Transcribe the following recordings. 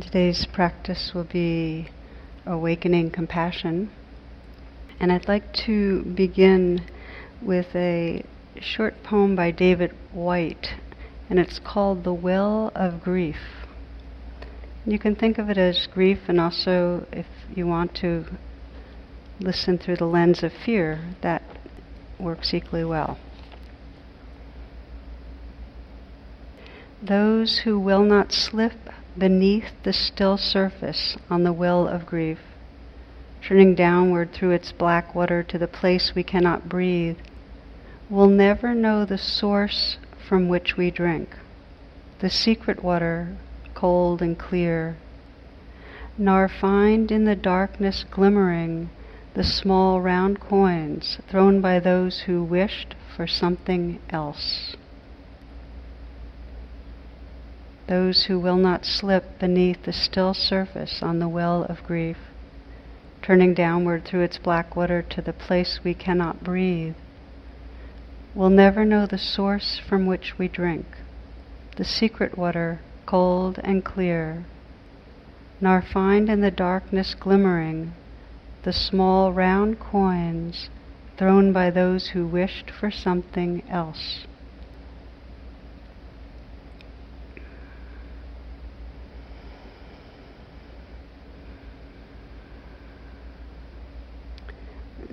Today's practice will be awakening compassion. And I'd like to begin with a short poem by David Whyte, and it's called The Well of Grief. You can think of it as grief, and also, if you want to listen through the lens of fear, that works equally well. Those who will not slip beneath the still surface on the well of grief, turning downward through its black water to the place we cannot breathe, will never know the source from which we drink, the secret water, cold and clear, nor find in the darkness glimmering the small round coins thrown by those who wished for something else those who will not slip beneath the still surface on the well of grief, turning downward through its black water to the place we cannot breathe, will never know the source from which we drink, the secret water, cold and clear, nor find in the darkness glimmering the small round coins thrown by those who wished for something else.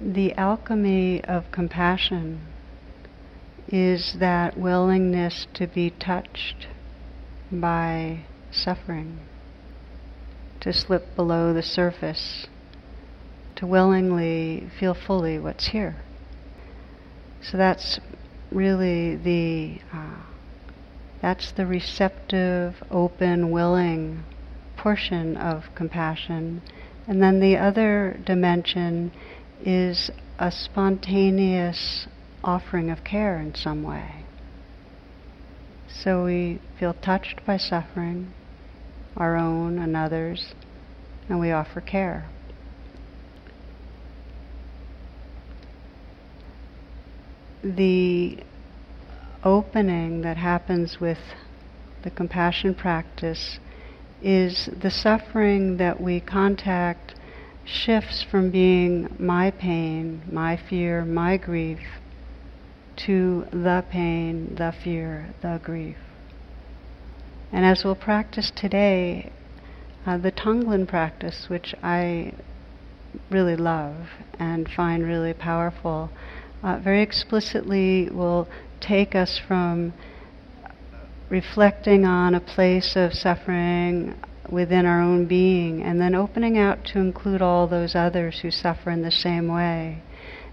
The alchemy of compassion is that willingness to be touched by suffering, to slip below the surface, to willingly feel fully what's here. So that's really the uh, that's the receptive, open, willing portion of compassion, and then the other dimension is a spontaneous offering of care in some way. So we feel touched by suffering, our own and others, and we offer care. The opening that happens with the compassion practice is the suffering that we contact shifts from being my pain, my fear, my grief, to the pain, the fear, the grief. And as we'll practice today, uh, the Tonglen practice, which I really love and find really powerful, uh, very explicitly will take us from reflecting on a place of suffering, within our own being and then opening out to include all those others who suffer in the same way.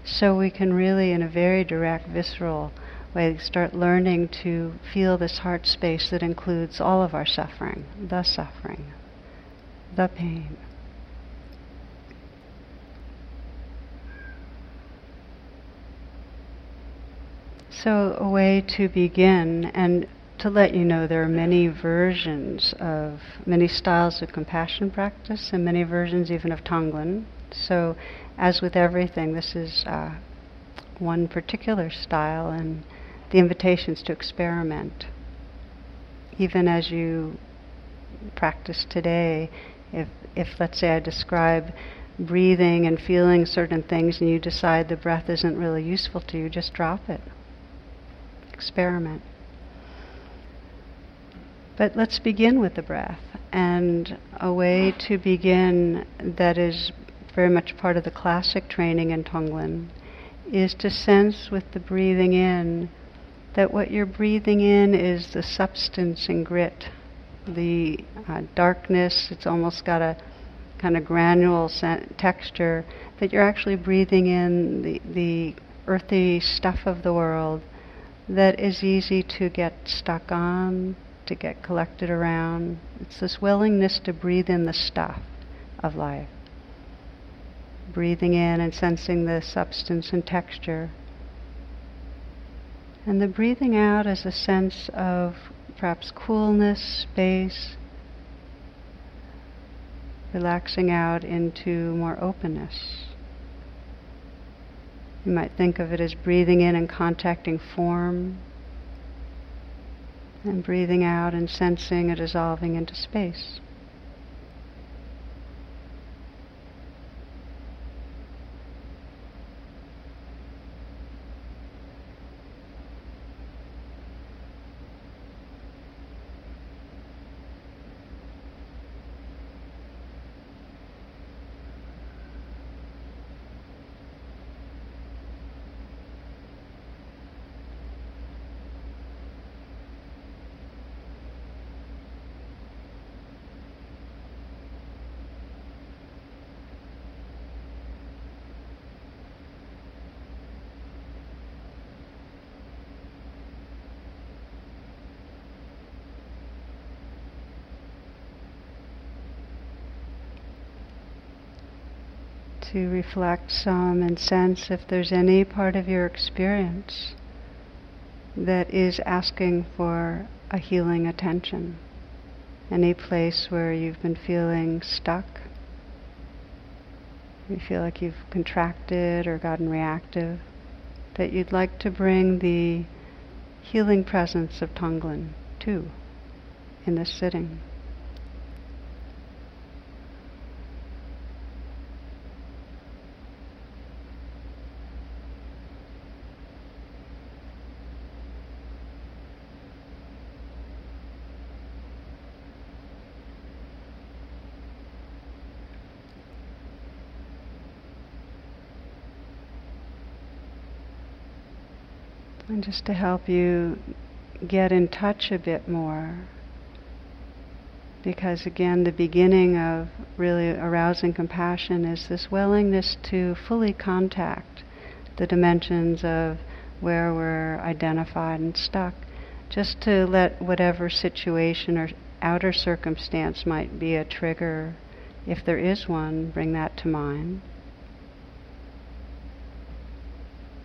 So we can really, in a very direct, visceral way, start learning to feel this heart space that includes all of our suffering, the suffering, the pain. So, a way to begin, and to let you know there are many versions of many styles of compassion practice and many versions even of Tonglen. So, as with everything, this is uh, one particular style, and the invitation is to experiment. Even as you practice today, if, if let's say I describe breathing and feeling certain things and you decide the breath isn't really useful to you, just drop it. Experiment. But let's begin with the breath. And a way to begin that is very much part of the classic training in Tonglen is to sense with the breathing in that what you're breathing in is the substance and grit, the uh, darkness. It's almost got a kind of granule texture that you're actually breathing in the, the earthy stuff of the world that is easy to get stuck on, to get collected around. It's this willingness to breathe in the stuff of life. Breathing in and sensing the substance and texture. And the breathing out as a sense of perhaps coolness, space, relaxing out into more openness. You might think of it as breathing in and contacting form, and breathing out and sensing a dissolving into space. To reflect some and sense if there's any part of your experience that is asking for a healing attention. Any place where you've been feeling stuck, you feel like you've contracted or gotten reactive, that you'd like to bring the healing presence of Tonglen to in this sitting. And just to help you get in touch a bit more. Because again, the beginning of really arousing compassion is this willingness to fully contact the dimensions of where we're identified and stuck. Just to let whatever situation or outer circumstance might be a trigger, if there is one, bring that to mind.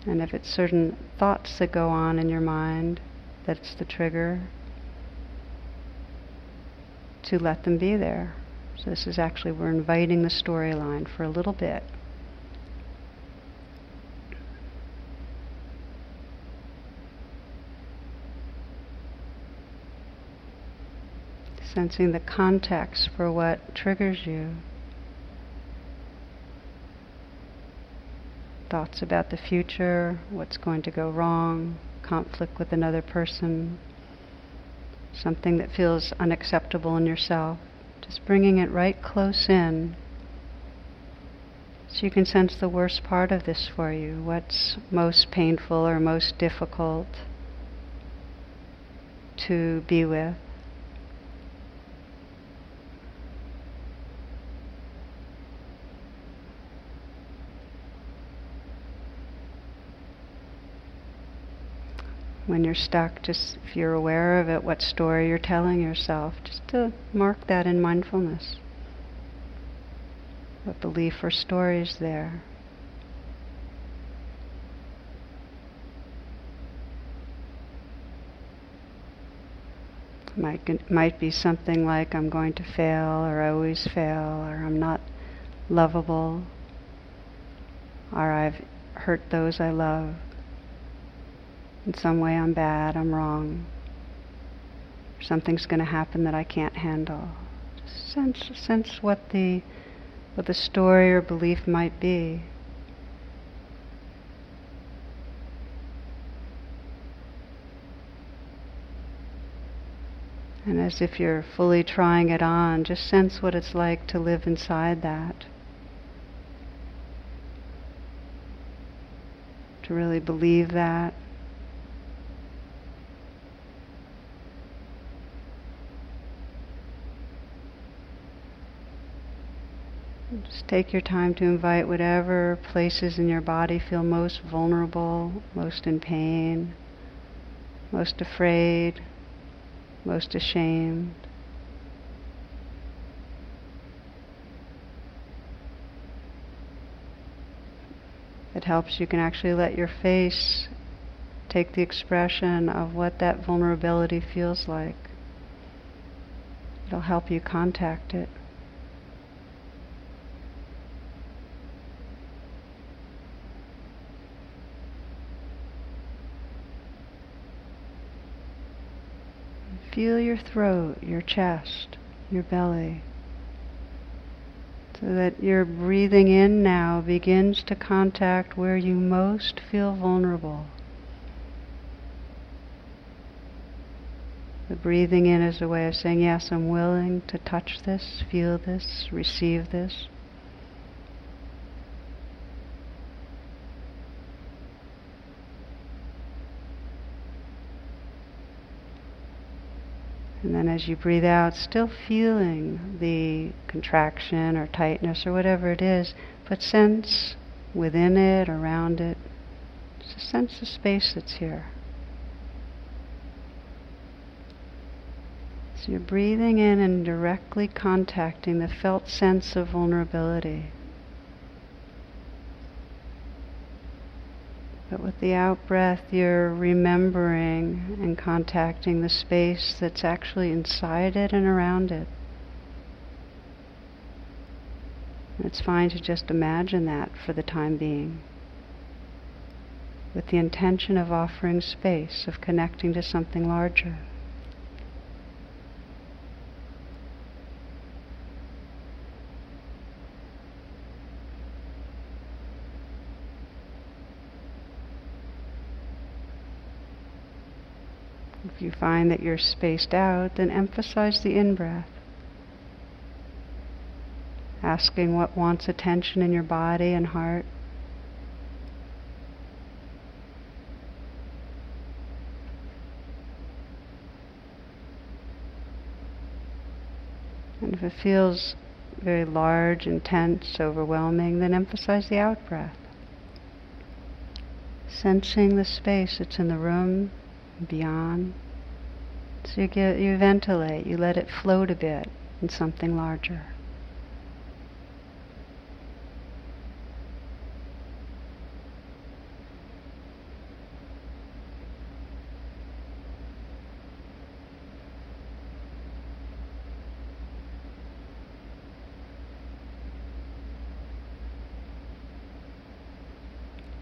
And if it's certain thoughts that go on in your mind, that's the trigger, to let them be there. So this is actually, we're inviting the storyline for a little bit. Sensing the context for what triggers you. Thoughts about the future, what's going to go wrong, conflict with another person, something that feels unacceptable in yourself. Just bringing it right close in so you can sense the worst part of this for you, what's most painful or most difficult to be with. When you're stuck, just if you're aware of it, what story you're telling yourself, just to mark that in mindfulness. What belief or story is there? Might, might be something like I'm going to fail, or I always fail, or I'm not lovable, or I've hurt those I love in some way I'm bad, I'm wrong, something's going to happen that I can't handle. Just sense, sense what the, what the story or belief might be. And as if you're fully trying it on, just sense what it's like to live inside that. To really believe that. Just take your time to invite whatever places in your body feel most vulnerable, most in pain, most afraid, most ashamed. It helps you can actually let your face take the expression of what that vulnerability feels like. It'll help you contact it. Feel your throat, your chest, your belly. So that your breathing in now begins to contact where you most feel vulnerable. The breathing in is a way of saying, Yes, I'm willing to touch this, feel this, receive this. And then as you breathe out, still feeling the contraction or tightness or whatever it is, but sense within it, around it, just a sense the space that's here. So you're breathing in and directly contacting the felt sense of vulnerability. But with the out breath, you're remembering and contacting the space that's actually inside it and around it. It's fine to just imagine that for the time being, with the intention of offering space, of connecting to something larger. If you find that you're spaced out, then emphasize the in breath. Asking what wants attention in your body and heart. And if it feels very large, intense, overwhelming, then emphasize the out breath. Sensing the space that's in the room, beyond. So you get you ventilate, you let it float a bit in something larger.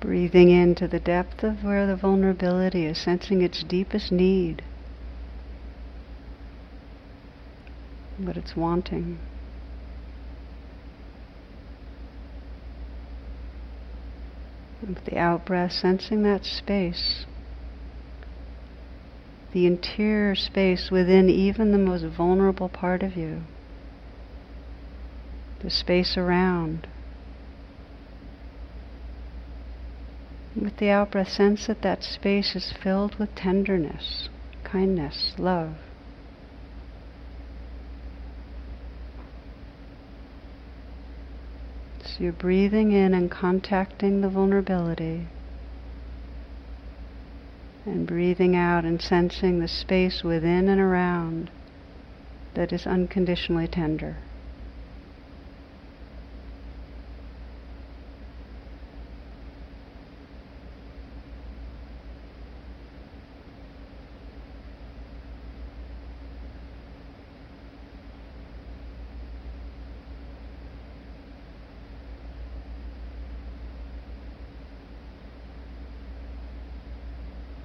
Breathing into the depth of where the vulnerability is, sensing its deepest need, what it's wanting. And with the out breath, sensing that space, the interior space within even the most vulnerable part of you, the space around. With the out breath, sense that that space is filled with tenderness, kindness, love. So you're breathing in and contacting the vulnerability, and breathing out and sensing the space within and around that is unconditionally tender.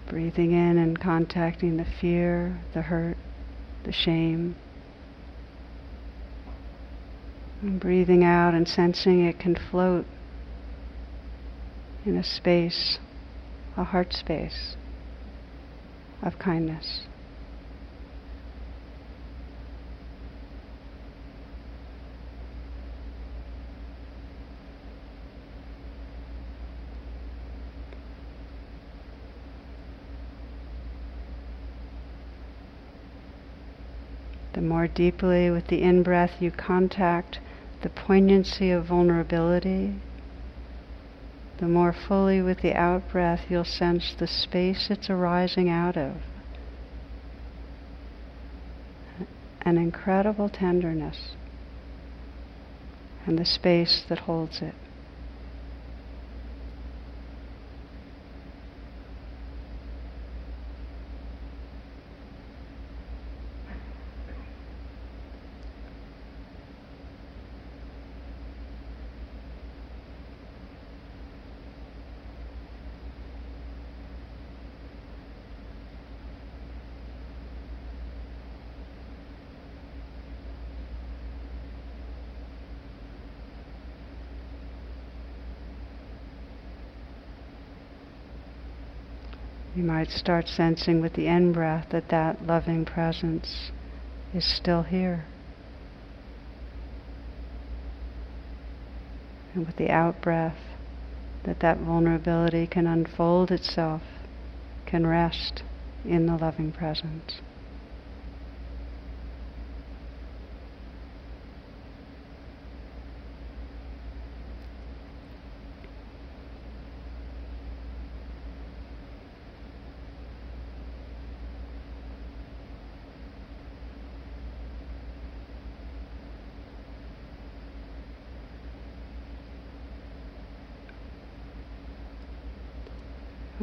Breathing in and contacting the fear, the hurt, the shame. And breathing out and sensing it can float in a space, a heart space of kindness. The more deeply with the in breath you contact the poignancy of vulnerability, the more fully with the out breath you'll sense the space it's arising out of. An incredible tenderness and the space that holds it. You might start sensing with the in breath that that loving presence is still here. And with the out breath, that that vulnerability can unfold itself, can rest in the loving presence.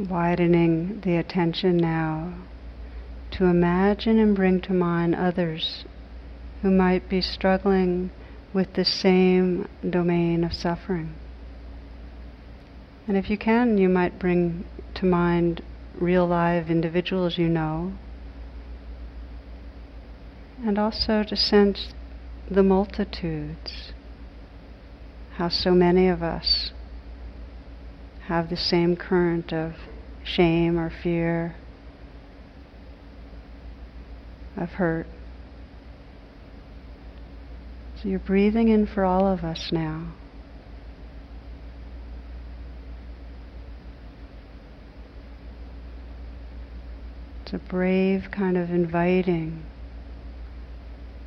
Widening the attention now to imagine and bring to mind others who might be struggling with the same domain of suffering. And if you can, you might bring to mind real live individuals you know, and also to sense the multitudes, how so many of us have the same current of shame or fear, of hurt. So you're breathing in for all of us now. It's a brave kind of inviting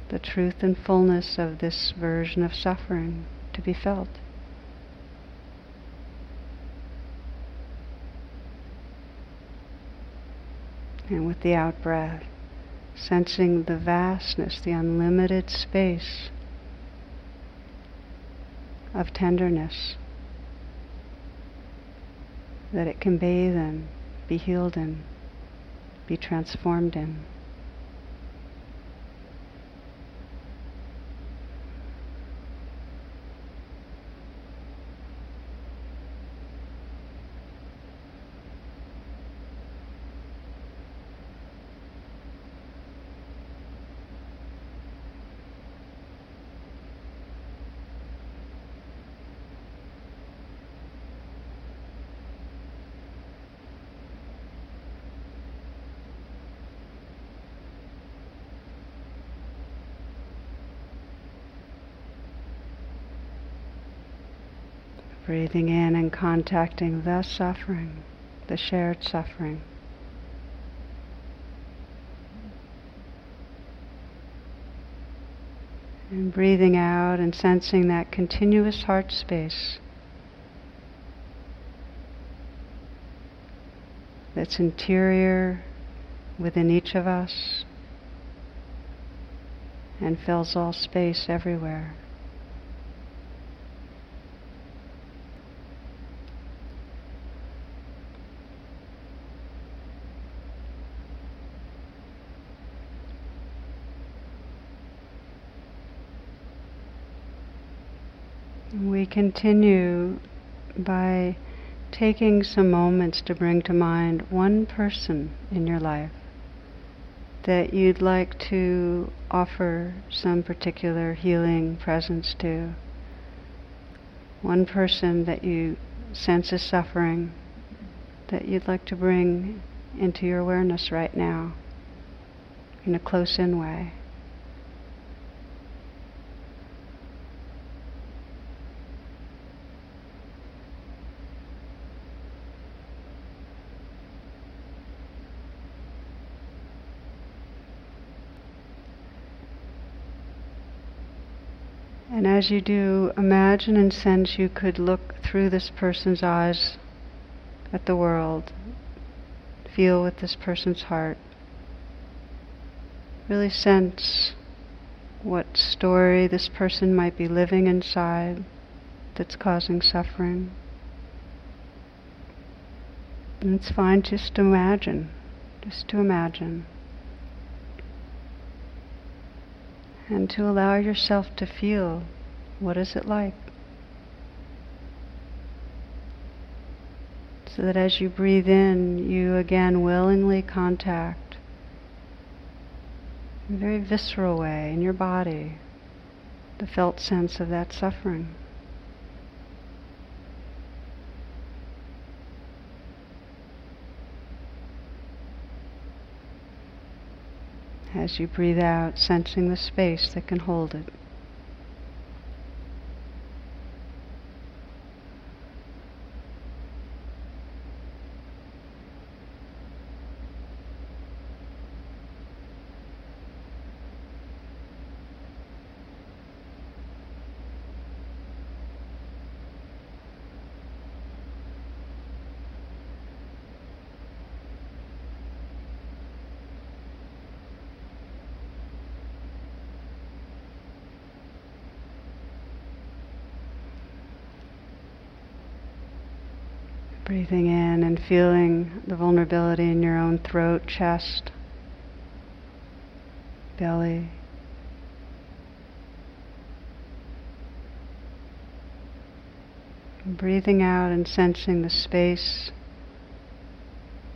the truth and fullness of this version of suffering to be felt. And with the out breath, sensing the vastness, the unlimited space of tenderness that it can bathe in, be healed in, be transformed in. Breathing in and contacting the suffering, the shared suffering. And breathing out and sensing that continuous heart space that's interior within each of us and fills all space everywhere. We continue by taking some moments to bring to mind one person in your life that you'd like to offer some particular healing presence to. One person that you sense is suffering that you'd like to bring into your awareness right now in a close in way. And as you do, imagine and sense you could look through this person's eyes at the world, feel with this person's heart, really sense what story this person might be living inside that's causing suffering. And it's fine just to imagine, just to imagine. And to allow yourself to feel what is it like. So that as you breathe in, you again willingly contact in a very visceral way in your body the felt sense of that suffering. As you breathe out, sensing the space that can hold it. Breathing in and feeling the vulnerability in your own throat, chest, belly. breathing out and sensing the space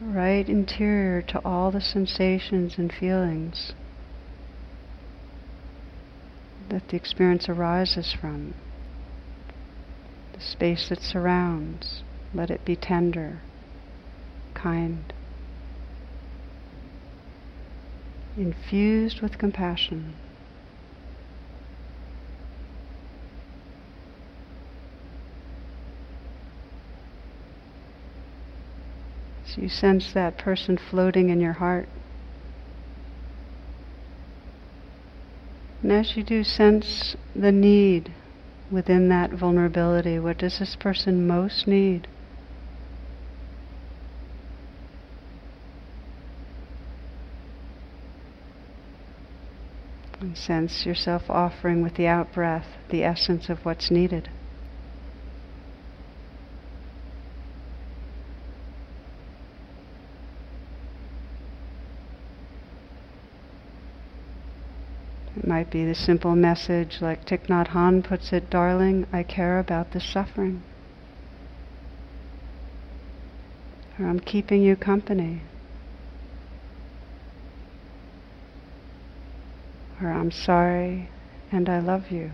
right interior to all the sensations and feelings that the experience arises from. The space that surrounds, let it be tender, kind, infused with compassion. So you sense that person floating in your heart. And as you do, sense the need within that vulnerability. What does this person most need? Sense yourself offering with the out breath the essence of what's needed. It might be the simple message like Thich Nhat Hanh puts it, darling, I care about the suffering. Or I'm keeping you company. Or I'm sorry and I love you.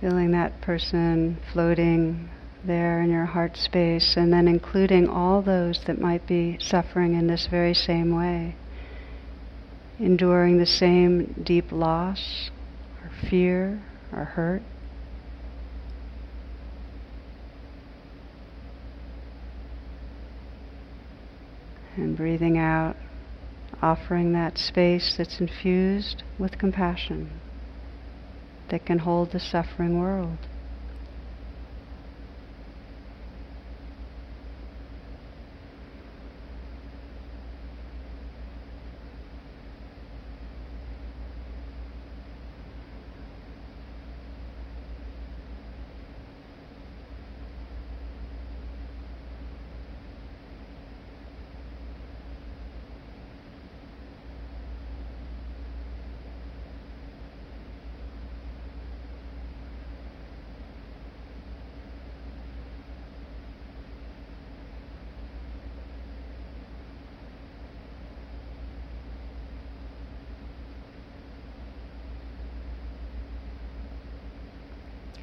feeling that person floating there in your heart space, and then including all those that might be suffering in this very same way, enduring the same deep loss, or fear, or hurt. And breathing out, offering that space that's infused with compassion that can hold the suffering world.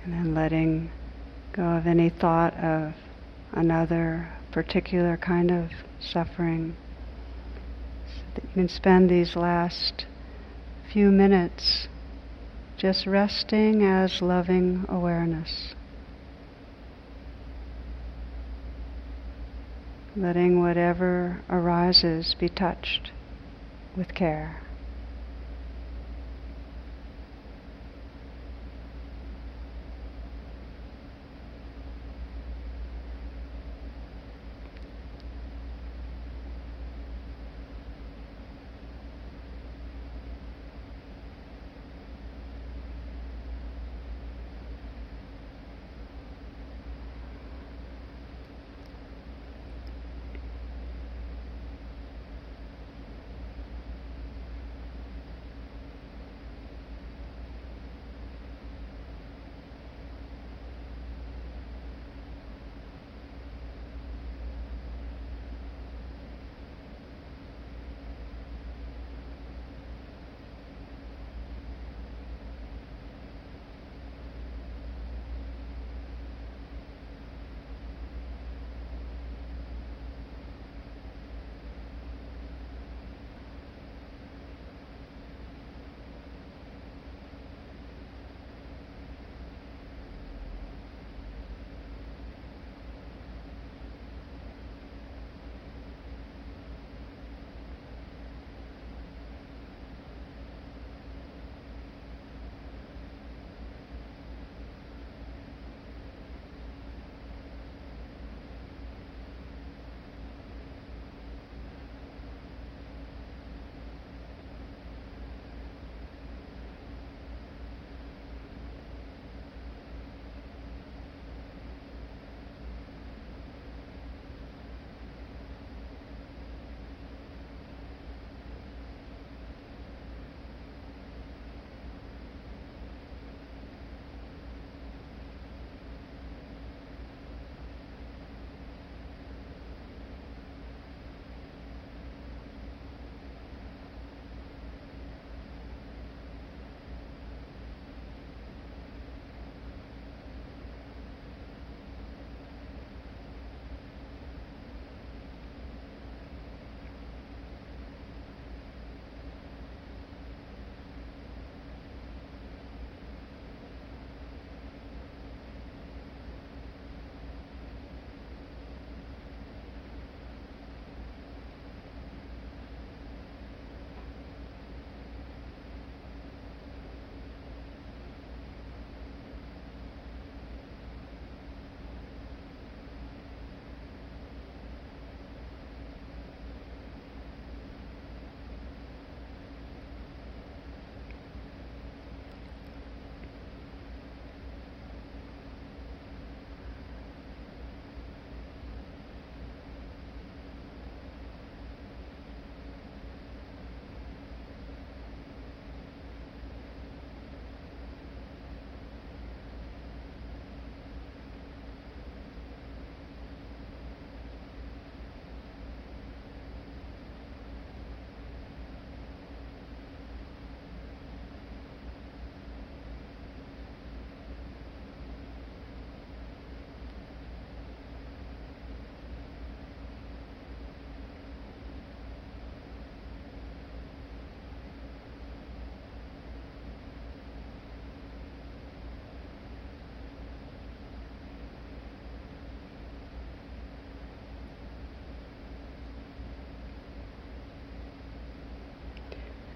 And then letting go of any thought of another particular kind of suffering. So that you can spend these last few minutes just resting as loving awareness. Letting whatever arises be touched with care.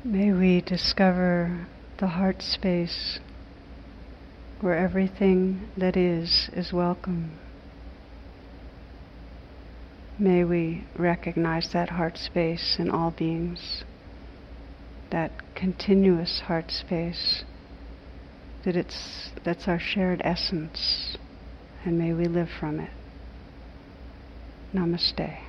May we discover the heart space where everything that is is welcome. May we recognize that heart space in all beings, that continuous heart space, that it's, that's our shared essence, and may we live from it. Namaste.